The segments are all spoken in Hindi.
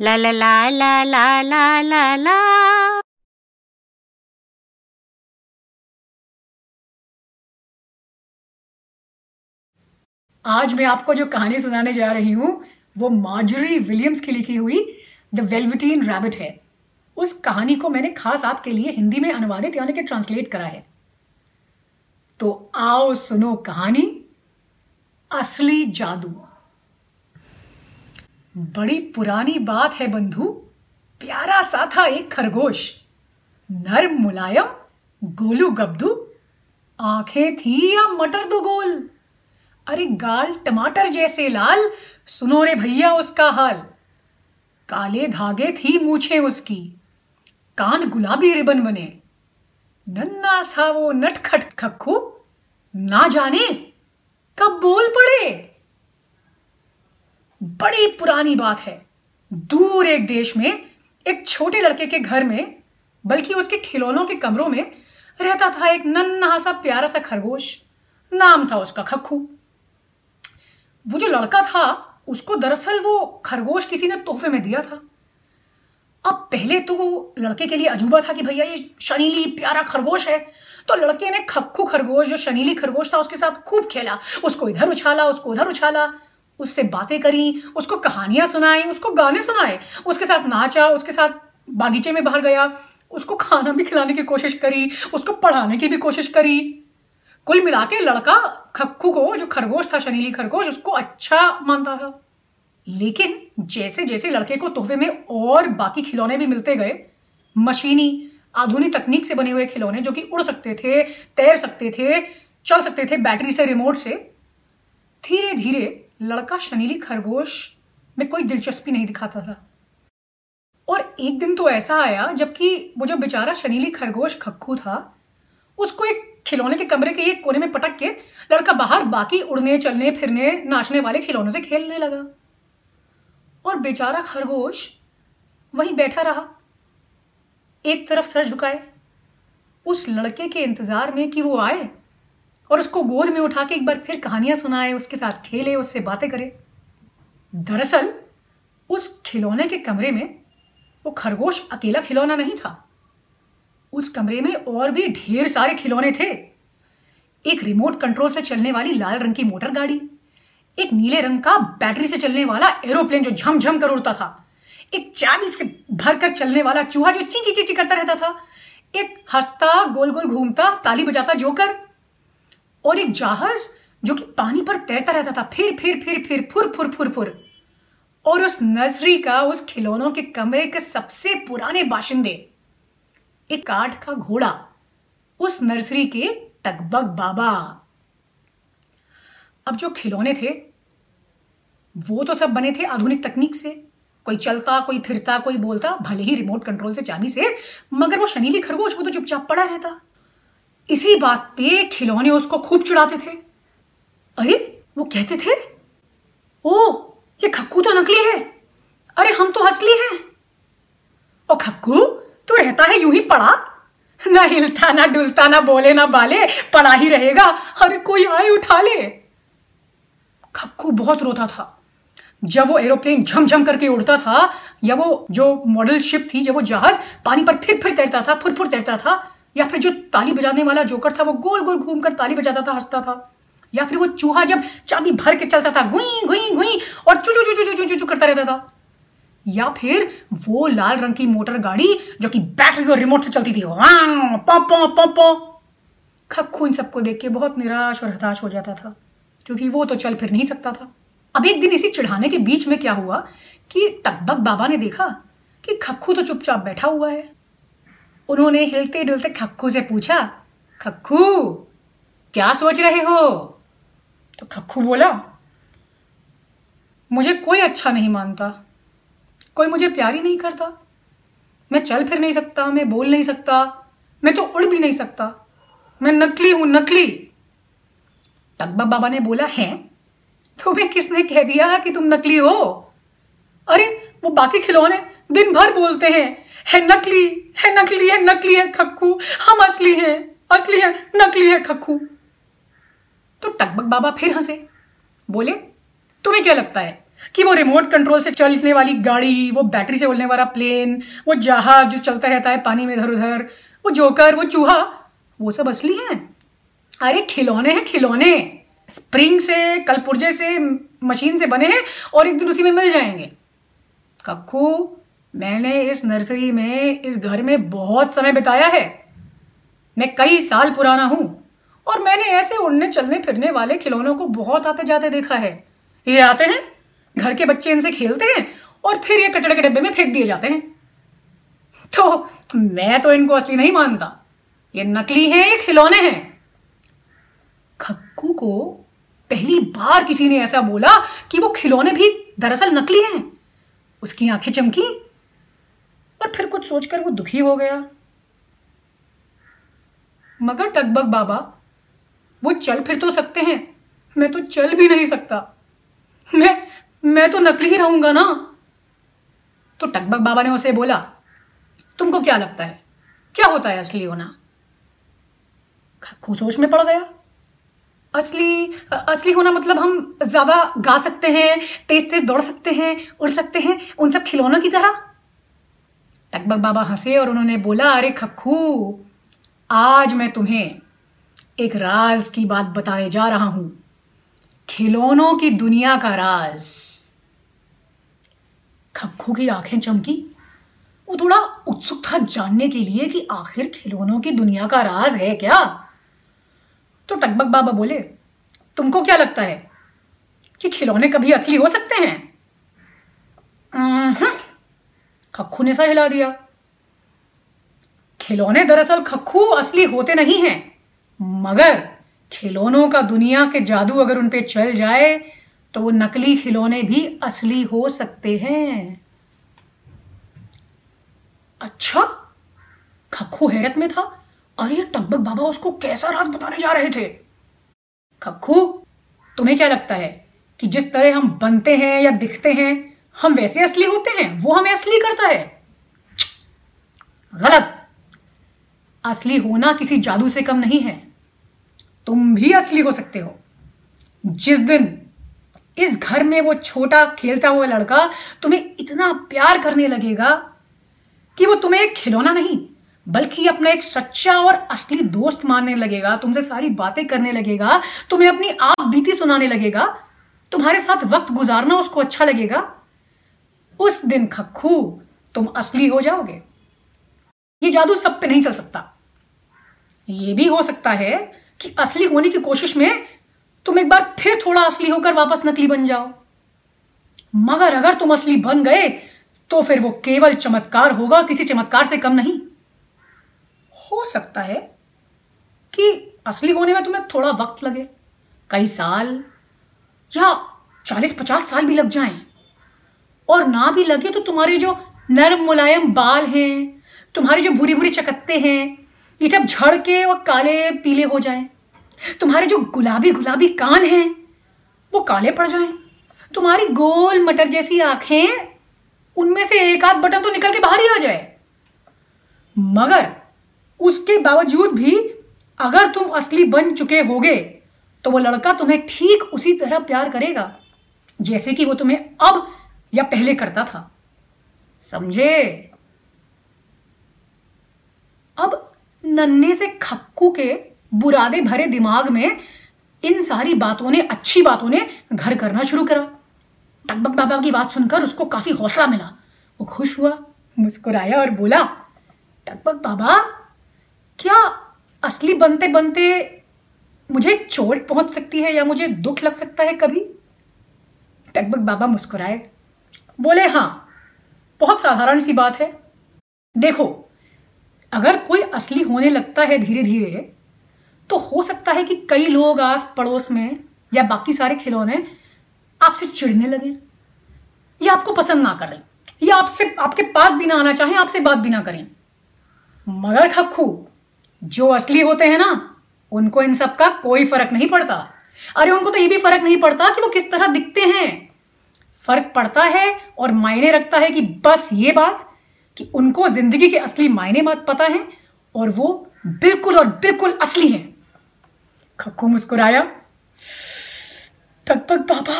La la la la la la la la. आज मैं आपको जो कहानी सुनाने जा रही हूँ, वो माजरी विलियम्स की लिखी हुई द वेलविटीन रैबिट है। उस कहानी को मैंने खास आपके लिए हिंदी में अनुवादित यानी कि ट्रांसलेट करा है। तो आओ सुनो कहानी, असली जादू। बड़ी पुरानी बात है बंधु। प्यारा सा था एक खरगोश। नर्म मुलायम, गोलू गब्दू। आँखें थी या मटर दो गोल? अरे गाल टमाटर जैसे लाल, सुनो रे भैया उसका हाल। काले धागे थी मूछे उसकी। कान गुलाबी रिबन बने। नन्ना सा वो नटखट खक्खू। ना जाने कब बोल पड़े? बड़ी पुरानी बात है। दूर एक देश में, एक छोटे लड़के के घर में, बल्कि उसके खिलौनों के कमरों में रहता था एक नन्हा सा प्यारा सा खरगोश। नाम था उसका खक्खू। वो जो लड़का था, उसको दरअसल वो खरगोश किसी ने तोहफे में दिया था। अब पहले तो लड़के के लिए अजूबा था कि भैया, ये शनीली, प्यारा खरगोश है। तो लड़के ने खक्खू खरगोश, जो शनीली खरगोश था, उसके साथ खूब खेला। उसको इधर उछाला, उसको उधर उछाला। उससे बातें करी, उसको कहानियाँ सुनाई, उसको गाने सुनाए, उसके साथ नाचा, उसके साथ बागीचे में बाहर गया, उसको खाना भी खिलाने की कोशिश करी, उसको पढ़ाने की भी कोशिश करी। कुल मिला के लड़का खक्खू को, जो खरगोश था शनीली खरगोश, उसको अच्छा मानता था। लेकिन जैसे जैसे लड़के को तोहफे में और बाकी खिलौने भी मिलते गए, मशीनी, आधुनिक तकनीक से बने हुए खिलौने जो कि उड़ सकते थे, तैर सकते थे, चल सकते थे बैटरी से, रिमोट से धीरे धीरे लड़का शनीली खरगोश में कोई दिलचस्पी नहीं दिखाता था। और एक दिन तो ऐसा आया, जबकि वो जो बेचारा शनीली खरगोश खक्खू था, उसको एक खिलौने के कमरे के एक कोने में पटक के लड़का बाहर बाकी उड़ने, चलने, फिरने, नाचने वाले खिलौनों से खेलने लगा। और बेचारा खरगोश वहीं बैठा रहा। एक तरफ़ सर झुकाए, उस लड़के के इंतज़ार में कि वो आए और उसको गोद में उठा के एक बार फिर कहानियाँ सुनाए, उसके साथ खेले, उससे बातें करे। दरअसल, उस खिलौने के कमरे में वो खरगोश अकेला खिलौना नहीं था। उस कमरे में और भी ढेर सारे खिलौने थे। एक रिमोट कंट्रोल से चलने वाली लाल रंग की मोटर गाड़ी, एक नीले रंग का बैटरी से चलने वाला एरोप्लेन जो झमझम कर उड़ता था, एक चाबी से भरकर चलने वाला चूहा जो ची ची ची करता रहता था, एक हंसता गोल गोल घूमता, ताली बजाता जोकर और एक जहाज़ जो कि पानी पर तैरता रहता था, फिर फिर फिर फिर, फुर फुर फुर फुर। और उस नर्सरी का, उस खिलौनों के कमरे के सबसे पुराने बाशिंदे, एक काठ का घोड़ा, उस नर्सरी के टकबग बाबा। अब जो खिलौने थे, वो तो सब बने थे आधुनिक तकनीक से। कोई चलता, कोई फिरता, कोई बोलता, भले ही रिमोट कंट्रोल से चाबी से, मगर वो शनीली खरगोश वो तो चुपचाप पड़ा रहता। इसी बात पे खिलौने उसको खूब चुड़ाते थे। अरे, वो कहते थे, ओ, ये खक्कू तो नकली है। अरे, हम तो असली हैं। ओ खक्कू, तू रहता है यूँ ही पड़ा। ना हिलता, ना डुलता, ना बोले, ना बाले, पड़ा ही रहेगा। अरे कोई आए उठा ले। खक्कू बहुत रोता था। जब वो एरोप्लेन झमझम करके उड़ता था, या वो जो मॉडल शिप थी, जब वो जहाज़ पानी पर फिर फिर तैरता था फुर फुर तैरता था या फिर जो ताली बजाने वाला जोकर था, वो गोल गोल घूमकर ताली बजाता था, हंसता था। या फिर वो चूहा जब चाबी भर के चलता था, गुई गुई गुई, और चू चू चू चू चू चू करता रहता था। या फिर वो लाल रंग की मोटर गाड़ी जो कि बैटरी और रिमोट से चलती थी खक्खू इन सबको देख के बहुत निराश और हताश हो जाता था, क्योंकि वो तो चल फिर नहीं सकता था। अब एक दिन इसी चिढ़ाने के बीच में क्या हुआ कि टकबक बाबा ने देखा कि खक्खू तो चुपचाप बैठा हुआ है। उन्होंने हिलते डुलते खक्खू से पूछा खक्खू क्या सोच रहे हो? तो खक्खू बोला, मुझे कोई अच्छा नहीं मानता, कोई मुझे प्यार ही नहीं करता। मैं चल फिर नहीं सकता, मैं बोल नहीं सकता, मैं तो उड़ भी नहीं सकता। मैं नकली हूँ, नकली। टकबक बाबा ने बोला, है? तुम्हें किसने कह दिया कि तुम नकली हो? अरे, वो बाकी खिलौने दिन भर बोलते हैं। है नकली है नकली है नकली है खक्खू हम असली हैं, असली है, नकली है खक्खू तो टकबक बाबा फिर हंसे। बोले, तुम्हें क्या लगता है कि वो रिमोट कंट्रोल से चलने वाली गाड़ी, वो बैटरी से उड़ने वाला प्लेन वो जहाज़ जो चलता रहता है पानी में इधर उधर वो जोकर वो चूहा, वो सब असली हैं? अरे खिलौने हैं, खिलौने। स्प्रिंग से कलपुर्जे से मशीन से बने हैं और एक दिन उसी में मिल जाएँगे। कक्कू मैंने इस नर्सरी में, इस घर में बहुत समय बिताया है। मैं कई साल पुराना हूँ और मैंने ऐसे उड़ने चलने फिरने वाले खिलौनों को बहुत आते जाते देखा है। ये आते हैं, घर के बच्चे इनसे खेलते हैं और फिर ये कचड़े के डब्बे में फेंक दिए जाते हैं। तो मैं तो इनको असली नहीं मानता। ये नकली हैं, ये खिलौने हैं। खक्कू को पहली बार किसी ने ऐसा बोला कि वो खिलौने भी दरअसल नकली हैं। उसकी आँखें चमकी सोचकर वो दुखी हो गया। मगर टकबक बाबा, वो चल फिर तो सकते हैं। मैं तो चल भी नहीं सकता। मैं मैं तो नकली ही रहूँगा ना। तो टकबक बाबा ने उसे बोला, तुमको क्या लगता है? क्या होता है असली होना? खू सोच में पड़ गया। असली असली होना मतलब हम ज़्यादा गा सकते हैं तेज तेज दौड़ सकते हैं, उड़ सकते हैं, उन सब खिलौनों की तरह। टकबक बाबा हंसे और उन्होंने बोला, अरे खक्खू, आज मैं तुम्हें एक राज की बात बताने जा रहा हूँ। खिलौनों की दुनिया का राज। खक्खू की आँखें चमकी। वो थोड़ा उत्सुक था जानने के लिए कि आखिर खिलौनों की दुनिया का राज है क्या। तो टकबक बाबा बोले, तुमको क्या लगता है कि खिलौने कभी असली हो सकते हैं? खक्खू ने सा हिला दिया। खिलौने दरअसल खक्खू असली होते नहीं हैं, मगर खिलौनों का दुनिया के जादू अगर उन पे चल जाए तो वो नकली खिलौने भी असली हो सकते हैं। अच्छा खक्खू हैरत में था? अरे टब्बक बाबा, उसको कैसा राज बताने जा रहे थे? खक्खू, तुम्हें क्या लगता है कि जिस तरह हम बनते हैं या दिखते हैं हम वैसे असली होते हैं, वो हमें असली करता है। गलत। असली होना किसी जादू से कम नहीं है। तुम भी असली हो सकते हो। जिस दिन इस घर में वो छोटा खेलता हुआ लड़का तुम्हें इतना प्यार करने लगेगा कि वो तुम्हें एक खिलौना नहीं, बल्कि अपना एक सच्चा और असली दोस्त मानने लगेगा, तुमसे सारी बातें करने लगेगा, तुम्हें अपनी आप बीती सुनाने लगेगा, तुम्हारे साथ वक्त गुजारना उसको अच्छा लगेगा। उस दिन खक्खू, तुम असली हो जाओगे। ये जादू सब पे नहीं चल सकता। ये भी हो सकता है कि असली होने की कोशिश में तुम एक बार फिर थोड़ा असली होकर वापस नकली बन जाओ। मगर अगर तुम असली बन गए तो फिर वो केवल चमत्कार होगा, किसी चमत्कार से कम नहीं। हो सकता है कि असली होने में तुम्हें थोड़ा वक्त लगे, कई साल या चालीस पचास साल भी लग जाएँ। और ना भी लगे तो तुम्हारे जो नरम मुलायम बाल हैं, तुम्हारे जो बुरी बुरी चकत्ते हैं, ये सब झड़ के और काले पीले हो जाएँ। तुम्हारे जो गुलाबी गुलाबी कान हैं, वो काले पड़ जाएँ। तुम्हारी गोल मटर जैसी आँखें, उनमें से एक आध बटन तो निकल के बाहर ही आ जाए। मगर उसके बावजूद भी अगर तुम असली बन चुके होगे तो वो लड़का तुम्हें ठीक उसी तरह प्यार करेगा, जैसे कि वो तुम्हें अब या पहले करता था। समझे? अब नन्हे से खक्कू के बुरादे भरे दिमाग में इन सारी बातों ने, अच्छी बातों ने घर करना शुरू करा। टकबक बाबा की बात सुनकर उसको काफ़ी हौसला मिला। वो खुश हुआ, मुस्कुराया और बोला, टकबक बाबा, क्या असली बनते बनते मुझे चोट पहुँच सकती है या मुझे दुख लग सकता है कभी? टकबक बाबा मुस्कुराए। बोले हाँ बहुत साधारण सी बात है। देखो, अगर कोई असली होने लगता है धीरे धीरे तो हो सकता है कि कई लोग आस पड़ोस में या बाकी सारे खिलौने आपसे चिढ़ने लगे, या आपको पसंद ना करें, या आपसे, आपके पास भी ना आना चाहें, आपसे बात भी ना करें। मगर खक्खू जो असली होते हैं ना, उनको इन सब का कोई फ़र्क नहीं पड़ता। अरे, उनको तो ये भी फ़र्क नहीं पड़ता कि वो किस तरह दिखते हैं। फ़र्क पड़ता है और मायने रखता है कि बस ये बात कि उनको ज़िंदगी के असली मायने बात पता है और वो बिल्कुल और बिल्कुल असली है खक्कू मुस्कुराया तक बाबा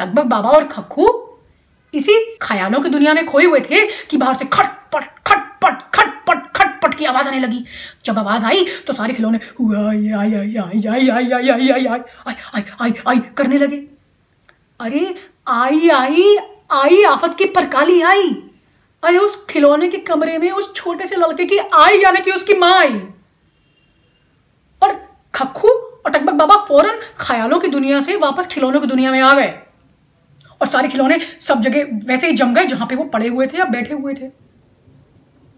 टकबक बाबा और खक्खू इसी ख्यालों की दुनिया में खोए हुए थे कि बाहर से खटपट खटपट खटपट खटपट की आवाज़ आने लगी जब आवाज़ आई तो सारे खिलौने आई आई आई आई आई आई आई आई आई आई आई आई करने लगे अरे, आई आई आई, आफत की परकाली आई। अरे, उस खिलौने के कमरे में उस छोटे से लड़के की आई यानी कि उसकी माँ आई। और खक्खू और टकबक बाबा फ़ौरन ख्यालों की दुनिया से वापस खिलौनों की दुनिया में आ गए। और सारे खिलौने सब जगह वैसे ही जम गए जहाँ पे वो पड़े हुए थे या बैठे हुए थे।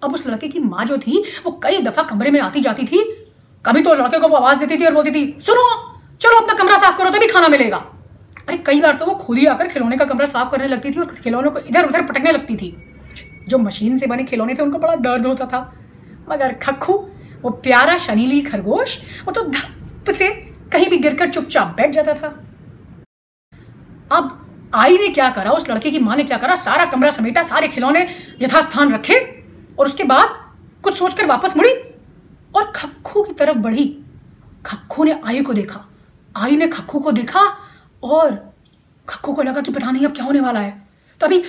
अब उस लड़के की माँ जो थी, वो कई दफ़ा कमरे में आती जाती थी। कभी तो लड़के को आवाज़ देती थी और बोलती थी, सुनो, चलो अपना कमरा साफ़ करो, तभी खाना मिलेगा। अरे कई बार तो वो खुद ही आकर खिलौने का कमरा साफ़ करने लगती थी और खिलौनों को इधर उधर पटकने लगती थी। जो मशीन से बने खिलौने थे, उनको बड़ा दर्द होता था। मगर खक्खू, वो प्यारा शनीली खरगोश, वो तो धप से कहीं भी गिरकर चुपचाप बैठ जाता था। अब आई ने क्या करा, उस लड़के की माँ ने क्या करा, सारा कमरा समेटा, सारे खिलौने यथास्थान रखे और उसके बाद कुछ सोचकर वापस मुड़ी और खक्खू की तरफ़ बढ़ी। खक्खू ने आई को देखा। आई ने खक्खू को देखा और खक्खू को लगा कि पता नहीं अब क्या होने वाला है। तभी,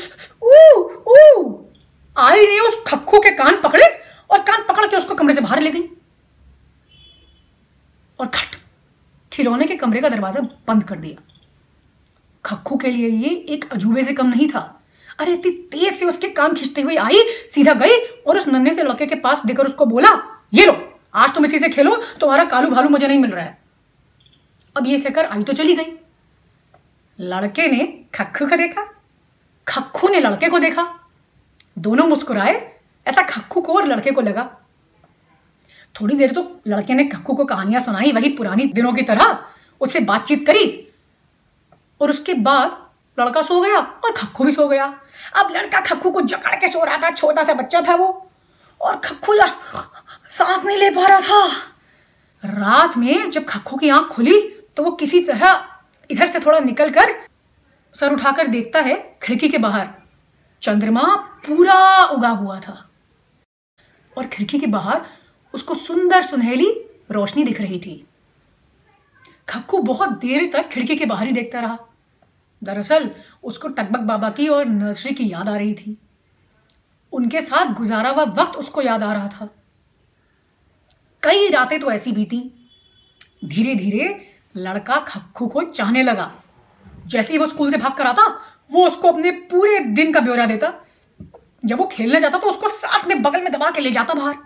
ऊ ऊ, आई ने उस खक्खू के कान पकड़े और कान पकड़ के उसको कमरे से बाहर ले गई। और खट, खिलौने के कमरे का दरवाज़ा बंद कर दिया। खक्खू के लिए ये एक अजूबे से कम नहीं था। अरे, इतनी तेज से उसके कान खींचते हुए आई, सीधा गई और उस नन्हे से लड़के के पास देकर उसको बोला, ये लो, आज तुम इसी से खेलो, तुम्हारा कालू भालू मुझे नहीं मिल रहा है। अब ये कहकर आई तो चली गई। लड़के ने खक्खू को देखा, खक्खू ने लड़के को देखा। दोनों मुस्कुराए, ऐसा खक्खू को और लड़के को लगा। थोड़ी देर तो लड़के ने खक्खू को कहानियाँ सुनाई, वही पुरानी दिनों की तरह उससे बातचीत करी और उसके बाद लड़का सो गया और खक्खू भी सो गया। अब लड़का खक्खू को जकड़ के सो रहा था, छोटा सा बच्चा था वो। और खक्खू या सांस नहीं ले पा रहा था। रात में जब खक्खू की आँख खुली तो वो किसी तरह इधर से थोड़ा निकल कर सर उठाकर देखता है खिड़की के बाहर। चंद्रमा पूरा उगा हुआ था। और खिड़की के बाहर उसको सुंदर सुनहली रोशनी दिख रही थी। खक्कू बहुत देर तक खिड़की के बाहर ही देखता रहा। दरअसल उसको टकबक बाबा की और नर्सरी की याद आ रही थी। उनके साथ गुजारा हुआ वक्त उसको याद आ रहा था। कई रातें तो ऐसी बीती। धीरे धीरे लड़का खक्खू को चाहने लगा। जैसे ही वो स्कूल से भाग कर आता, वो उसको अपने पूरे दिन का ब्यौरा देता। जब वो खेलने जाता तो उसको साथ में बगल में दबा के ले जाता बाहर।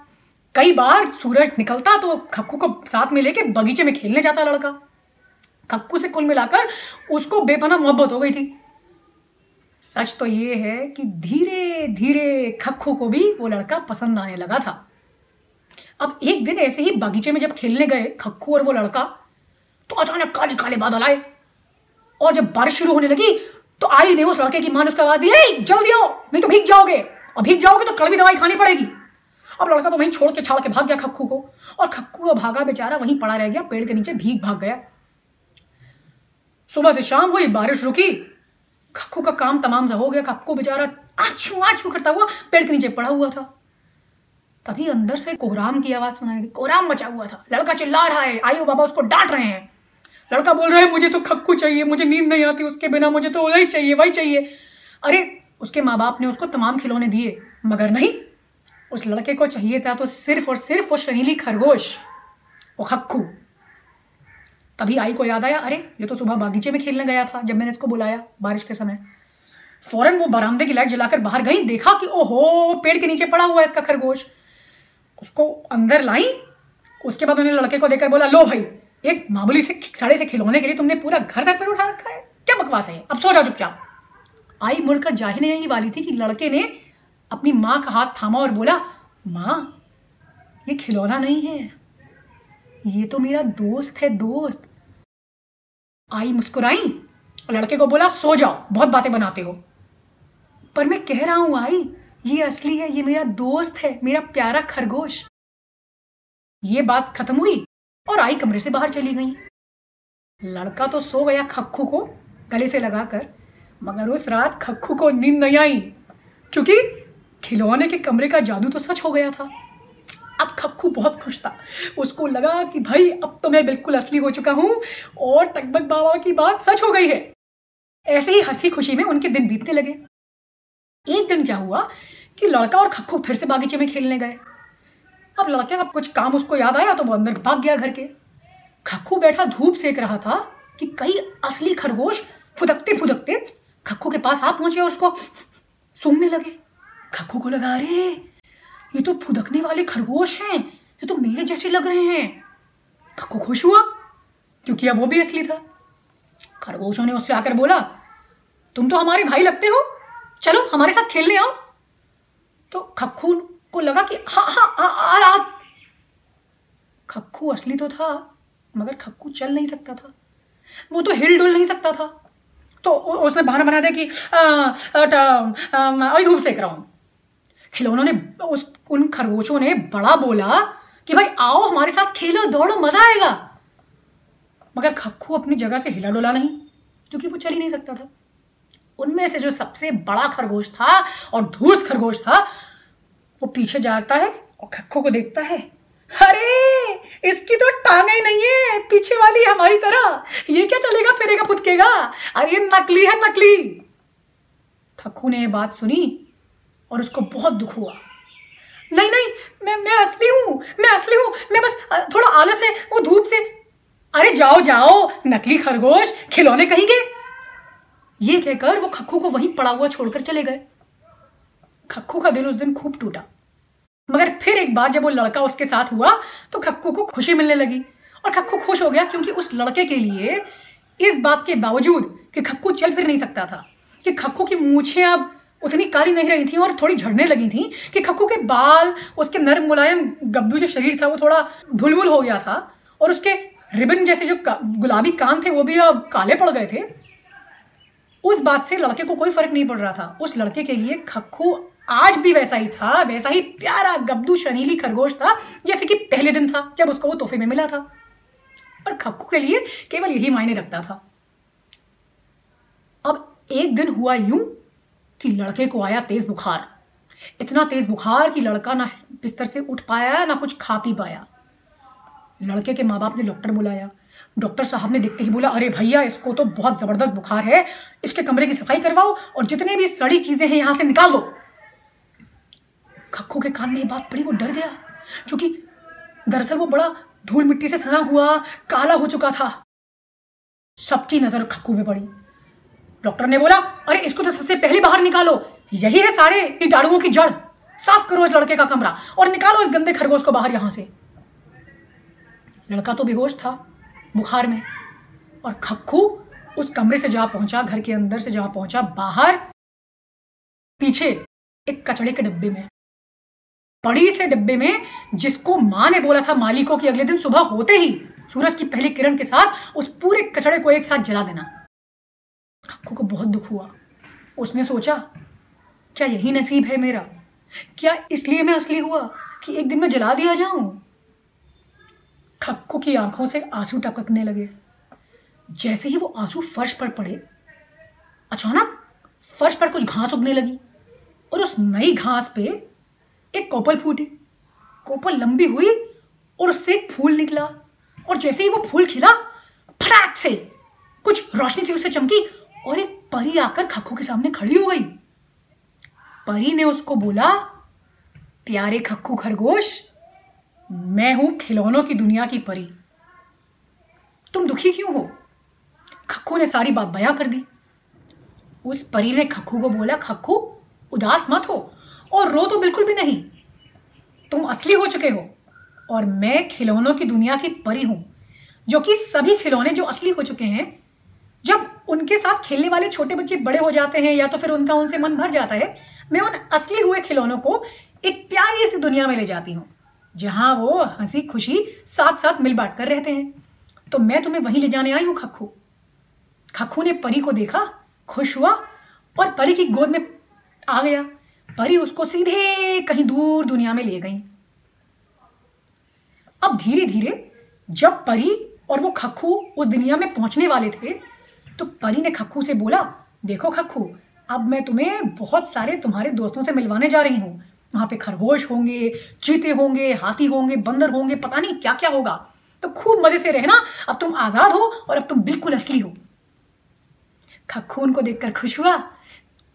कई बार सूरज निकलता तो खक्कू को साथ में लेके बगीचे में खेलने जाता लड़का। खक्कू से कुल मिलाकर उसको बेपना मोहब्बत हो गई थी। सच तो ये है कि धीरे धीरे खक्खू को भी वो लड़का पसंद आने लगा था। अब एक दिन ऐसे ही बगीचे में जब खेलने गए, खक्खू और वो लड़का तो अचानक काले काले बादल आए। और जब बारिश शुरू होने लगी तो आई ने उस लड़के की माँ ने उसका आवाज़ दी जल्दी आओ, नहीं तो भीग जाओगे। और भीग जाओगे तो कड़वी दवाई खानी पड़ेगी। अब लड़का तो वहीं छोड़ के छाड़ के भाग गया खक्कू को, और खक्कू का भागा बेचारा वहीं पड़ा रह गया, पेड़ के नीचे भीग भाग गया। सुबह से शाम हुई, बारिश रुकी। खक्कू का काम तमाम सा हो गया। खक्कू बेचारा आछू आछू करता हुआ पेड़ के नीचे पड़ा हुआ था। तभी अंदर से कोहराम की आवाज़ सुनाई दी। कोहराम मचा हुआ था। लड़का चिल्ला रहा है आयु बाबा, उसको डांट रहे हैं। लड़का बोल रहा है, मुझे तो खक्कू चाहिए, मुझे नींद नहीं आती, उसके बिना मुझे तो वही चाहिए वही चाहिए। अरे, उसके माँ बाप ने उसको तमाम खिलौने दिए, मगर नहीं, उस लड़के को चाहिए था तो सिर्फ़ और सिर्फ़ वो शहीली खरगोश, वो खक्कू। तभी आई को याद आया, अरे, ये तो सुबह बागीचे में खेलने गया था, जब मैंने इसको बुलाया बारिश के समय। फ़ौरन वो बरामदे की लाइट जलाकर बाहर गई, देखा कि ओहो, पेड़ के नीचे पड़ा हुआ है इसका खरगोश। उसको अंदर लाई, उसके बाद उन्होंने लड़के को देखकर बोला, लो भाई एक मामूली से साड़े से खिलौने के लिए तुमने पूरा घर सर पर उठा रखा है? क्या बकवास है? अब सो जाओ चुपचाप। आई मुड़कर जाहिने यही वाली थी कि लड़के ने अपनी माँ का हाथ थामा और बोला, माँ, ये खिलौना नहीं है। ये तो मेरा दोस्त है, दोस्त। आई मुस्कुराई और लड़के को बोला, सो जाओ, बहुत बातें बनाते हो। पर मैं कह रहा हूँ, आई, ये असली है, ये मेरा दोस्त है, मेरा प्यारा खरगोश। ये बात खत्म हुई। और आई कमरे से बाहर चली गई। लड़का तो सो गया खक्खू को गले से लगाकर, मगर उस रात खक्खू को नींद नहीं आई, क्योंकि खिलौने के कमरे का जादू तो सच हो गया था। अब खक्खू बहुत खुश था। उसको लगा कि भाई, अब तो मैं बिल्कुल असली हो चुका हूँ और टकबक बाबा की बात सच हो गई है। ऐसे ही हँसी खुशी में उनके दिन बीतने लगे। एक दिन क्या हुआ कि लड़का और खक्खू फिर से बागीचे में खेलने गए। अब लड़के का कुछ काम उसको याद आया तो वो अंदर भाग गया घर के। खक्खू बैठा, धूप सेक रहा था कि कई असली खरगोश फुदकते फुदकते खक्खू के पास आ पहुँचे और उसको सूंघने लगे। खक्खू को लगा, अरे, ये तो फुदकने वाले खरगोश हैं, ये तो मेरे जैसे लग रहे हैं। खक्खू खुश हुआ, क्योंकि अब वो भी असली था। खरगोशों ने उससे आकर बोला, तुम तो हमारे भाई लगते हो, चलो हमारे साथ खेलने आओ। तो खक्खू को लगा कि हाँ हाँ आ, आ, आ, खक्खू असली तो था मगर खक्खू चल नहीं सकता था। वो तो हिल डुल नहीं सकता था। तो उसने बहाना बना दिया कि अभी धूप सेक रहा हूँ। खिलौनों ने उस उन खरगोशों ने बड़ा बोला कि भाई आओ हमारे साथ खेलो दौड़ो मज़ा आएगा। मगर खक्खू अपनी जगह से हिला डोला नहीं क्योंकि वो चल ही नहीं सकता था। उनमें से जो सबसे बड़ा खरगोश था और धूर्त खरगोश था वो पीछे जाता है और खक्खू को देखता है। अरे, इसकी तो टांगे नहीं है, पीछे वाली हमारी तरह। ये क्या चलेगा, फिरेगा, फुदकेगा? अरे, ये नकली है, नकली। खक्खू ने ये बात सुनी और उसको बहुत दुख हुआ। नहीं नहीं, मैं मैं असली हूँ, मैं असली हूँ, मैं बस थोड़ा आलस है, वो धूप से। अरे, जाओ जाओ, नकली खरगोश खिलौने कहीं गए? ये कहकर वो खक्खू को वहीं पड़ा हुआ छोड़कर चले गए। खक्खू का दिल उस दिन खूब टूटा। मगर फिर एक बार जब वो लड़का उसके साथ हुआ तो खक्कू को खुशी मिलने लगी। और खक्कू खुश हो गया क्योंकि उस लड़के के लिए इस बात के बावजूद कि खक्कू चल फिर नहीं सकता था, कि खक्कू की मूछें अब उतनी काली नहीं रही थी और थोड़ी झड़ने लगी थी, कि खक्कू के बाल, उसके नर्म मुलायम गब्बू जो शरीर था वो थोड़ा धुलमुल हो गया था, और उसके रिबन जैसे जो गुलाबी कान थे वो भी अब काले पड़ गए थे। उस बात से लड़के को कोई फ़र्क नहीं पड़ रहा था। उस लड़के के लिए खक्कू आज भी वैसा ही था, वैसा ही प्यारा गब्दू शनीली खरगोश था, जैसे कि पहले दिन था, जब उसको वो तोहफे में मिला था। पर खक्कू के लिए केवल यही मायने रखता था। अब एक दिन हुआ यूँ कि लड़के को आया तेज बुखार। इतना तेज बुखार कि लड़का ना बिस्तर से उठ पाया, ना कुछ खा पी पाया। लड़के के माँ बाप ने डॉक्टर बुलाया। डॉक्टर साहब ने देखते ही बोला, अरे भैया, इसको तो बहुत ज़बरदस्त बुखार है। इसके कमरे की सफ़ाई करवाओ और जितने भी सड़ी चीज़ें हैं यहाँ से निकाल दो। खक्खू के कान में ये बात पड़ी, वो डर गया, क्योंकि दरअसल वो बड़ा धूल मिट्टी से सना हुआ, काला हो चुका था। सबकी नज़र खक्कू में पड़ी। डॉक्टर ने बोला, अरे, इसको तो सबसे पहले बाहर निकालो। यही है सारे कीटाणुओं की जड़। साफ़ करो इस लड़के का कमरा और निकालो इस गंदे खरगोश को बाहर यहाँ से। लड़का तो बेहोश था, बुखार में, और खक्खू उस कमरे से जा पहुँचा, घर के अंदर से जा पहुँचा, बाहर पीछे एक कचड़े के डब्बे में। बड़ी से डिब्बे में जिसको माँ ने बोला था मालिकों की अगले दिन सुबह होते ही सूरज की पहली किरण के साथ उस पूरे कचड़े को एक साथ जला देना। खक्कू को बहुत दुख हुआ। उसने सोचा, क्या यही नसीब है मेरा? क्या इसलिए मैं असली हुआ कि एक दिन में जला दिया जाऊँ? खक्कू की आँखों से आँसू टपकने लगे। जैसे ही वो आँसू फर्श पर पड़े, अचानक फर्श पर कुछ घास उगने लगी और उस नई घास पे एक कोपल फूटी। कोपल लंबी हुई और उससे एक फूल निकला। और जैसे ही वो फूल खिला, फटाक से कुछ रोशनी थी उससे चमकी और एक परी आकर खक्खू के सामने खड़ी हो गई। परी ने उसको बोला, प्यारे खक्खू खरगोश, मैं हूँ खिलौनों की दुनिया की परी। तुम दुखी क्यों हो? खक्खू ने सारी बात बयां कर दी। उस परी ने खक्खू को बोला खक्खू उदास मत हो। और रो तो बिल्कुल भी नहीं। तुम असली हो चुके हो, और मैं खिलौनों की दुनिया की परी हूँ, जो कि सभी खिलौने जो असली हो चुके हैं, जब उनके साथ खेलने वाले छोटे बच्चे बड़े हो जाते हैं, या तो फिर उनका उनसे मन भर जाता है, मैं उन असली हुए खिलौनों को एक प्यारी सी दुनिया में ले जाती हूँ, जहाँ वो हँसी खुशी साथ साथ मिल बांट कर रहते हैं। तो मैं तुम्हें वहीं ले जाने आई हूँ, खक्खू। खक्खू ने परी को देखा, खुश हुआ, और परी की गोद में आ गया। परी उसको सीधे कहीं दूर दुनिया में ले गई। अब धीरे धीरे जब परी और वो खक्खू उस दुनिया में पहुँचने वाले थे तो परी ने खक्खू से बोला, देखो खक्खू, अब मैं तुम्हें बहुत सारे तुम्हारे दोस्तों से मिलवाने जा रही हूँ। वहाँ पे खरगोश होंगे, चीते होंगे, हाथी होंगे, बंदर होंगे, पता नहीं क्या क्या होगा। तो खूब मज़े से रहना, अब तुम आज़ाद हो और अब तुम बिल्कुल असली हो। खक्खू उनको देखकर खुश हुआ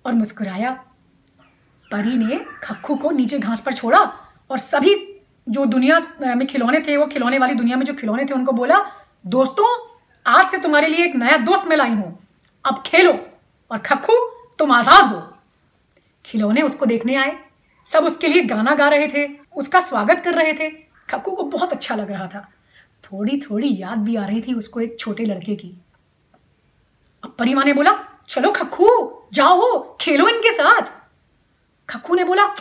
और मुस्कुराया। परी ने खक्खू को नीचे घास पर छोड़ा और सभी जो दुनिया में खिलौने थे, वो खिलौने वाली दुनिया में जो खिलौने थे, उनको बोला, दोस्तों, आज से तुम्हारे लिए एक नया दोस्त मैं लाई हूँ। अब खेलो और खक्खू, तुम आज़ाद हो। खिलौने उसको देखने आए। सब उसके लिए गाना गा रहे थे, उसका स्वागत कर रहे थे। खक्कू को बहुत अच्छा लग रहा था। थोड़ी थोड़ी याद भी आ रही थी उसको एक छोटे लड़के की। अब परिमा ने बोला, चलो खक्खू, जाओ, खेलो इनके साथ। खक्खू ने बोला,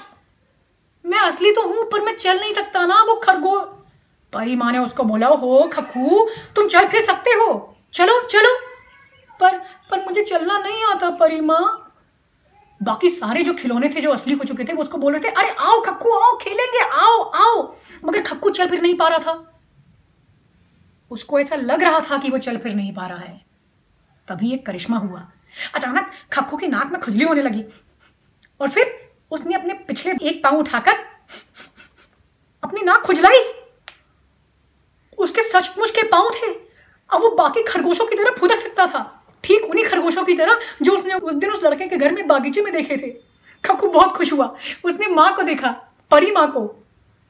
मैं असली तो हूँ, पर मैं चल नहीं सकता ना वो खरगो परी माँ ने उसको बोला हो खक्खू तुम चल फिर सकते हो। चलो चलो। पर पर मुझे चलना नहीं आता परी माँ। बाकी सारे जो खिलौने थे, जो असली हो चुके थे, वो उसको बोल रहे थे, अरे आओ खक्कू, आओ, खेलेंगे, आओ आओ। मगर खक्कू चल फिर नहीं पा रहा था। उसको ऐसा लग रहा था कि वो चल फिर नहीं पा रहा है। तभी एक करिश्मा हुआ। अचानक खक्कू की नाक में खुजली होने लगी। और फिर उसने अपने पिछले एक पाँव उठाकर अपनी नाक खुजलाई। उसके सचमुच के पाँव थे। अब वो बाकी खरगोशों की तरह फुदक सकता था। ठीक उन्हीं खरगोशों की तरह जो उसने उस दिन उस लड़के के घर में बागीचे में देखे थे। खक्कू बहुत खुश हुआ। उसने माँ को देखा, परी माँ को,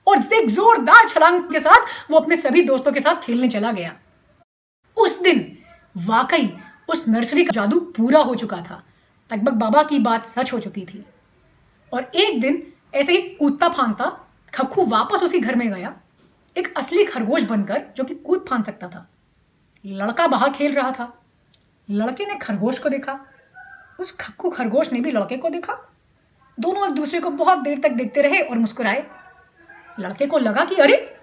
और एक जोरदार छलांग के साथ वो अपने सभी दोस्तों के साथ खेलने चला गया। उस दिन वाकई उस नर्सरी का जादू पूरा हो चुका था। लगभग बाबा की बात सच हो चुकी थी। और एक दिन ऐसे ही कूदता फांदता खक्खू वापस उसी घर में गया, एक असली खरगोश बनकर जो कि कूद फांद सकता था। लड़का बाहर खेल रहा था। लड़के ने खरगोश को देखा। उस खक्कू खरगोश ने भी लड़के को देखा। दोनों एक दूसरे को बहुत देर तक देखते रहे और मुस्कुराए। लड़के को लगा कि अरे,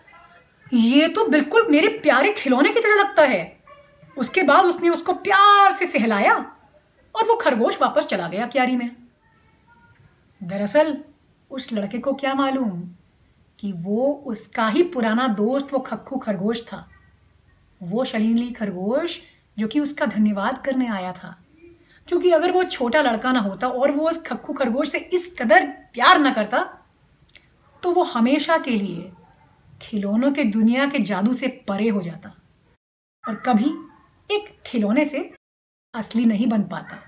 ये तो बिल्कुल मेरे प्यारे खिलौने की तरह लगता है। उसके बाद उसने उसको प्यार से सहलाया और वो खरगोश वापस चला गया क्यारी में। दरअसल, उस लड़के को क्या मालूम कि वो उसका ही पुराना दोस्त, वो खक्खू खरगोश था। वो शलीली खरगोश जो कि उसका धन्यवाद करने आया था। क्योंकि अगर वो छोटा लड़का ना होता और वो उस खक्खू खरगोश से इस कदर प्यार ना करता तो वो हमेशा के लिए खिलौनों के दुनिया के जादू से परे हो जाता और कभी एक खिलौने से असली नहीं बन पाता।